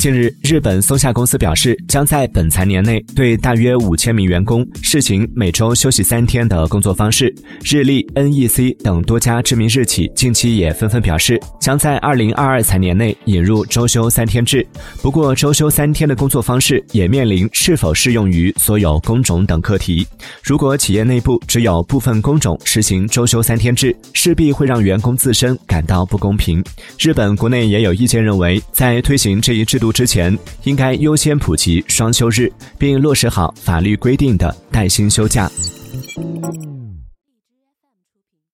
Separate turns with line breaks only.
近日，日本松下公司表示，将在本财年内对大约五千名员工试行每周休息三天的工作方式。日立、NEC 等多家知名日企近期也纷纷表示，将在二零二二财年内引入周休三天制。不过，周休三天的工作方式也面临是否适用于所有工种等课题。如果企业内部只有部分工种实行周休三天制，势必会让员工自身感到不公平。日本国内也有意见认为，在推行这一制度。之前应该优先普及双休日，并落实好法律规定的带薪休假。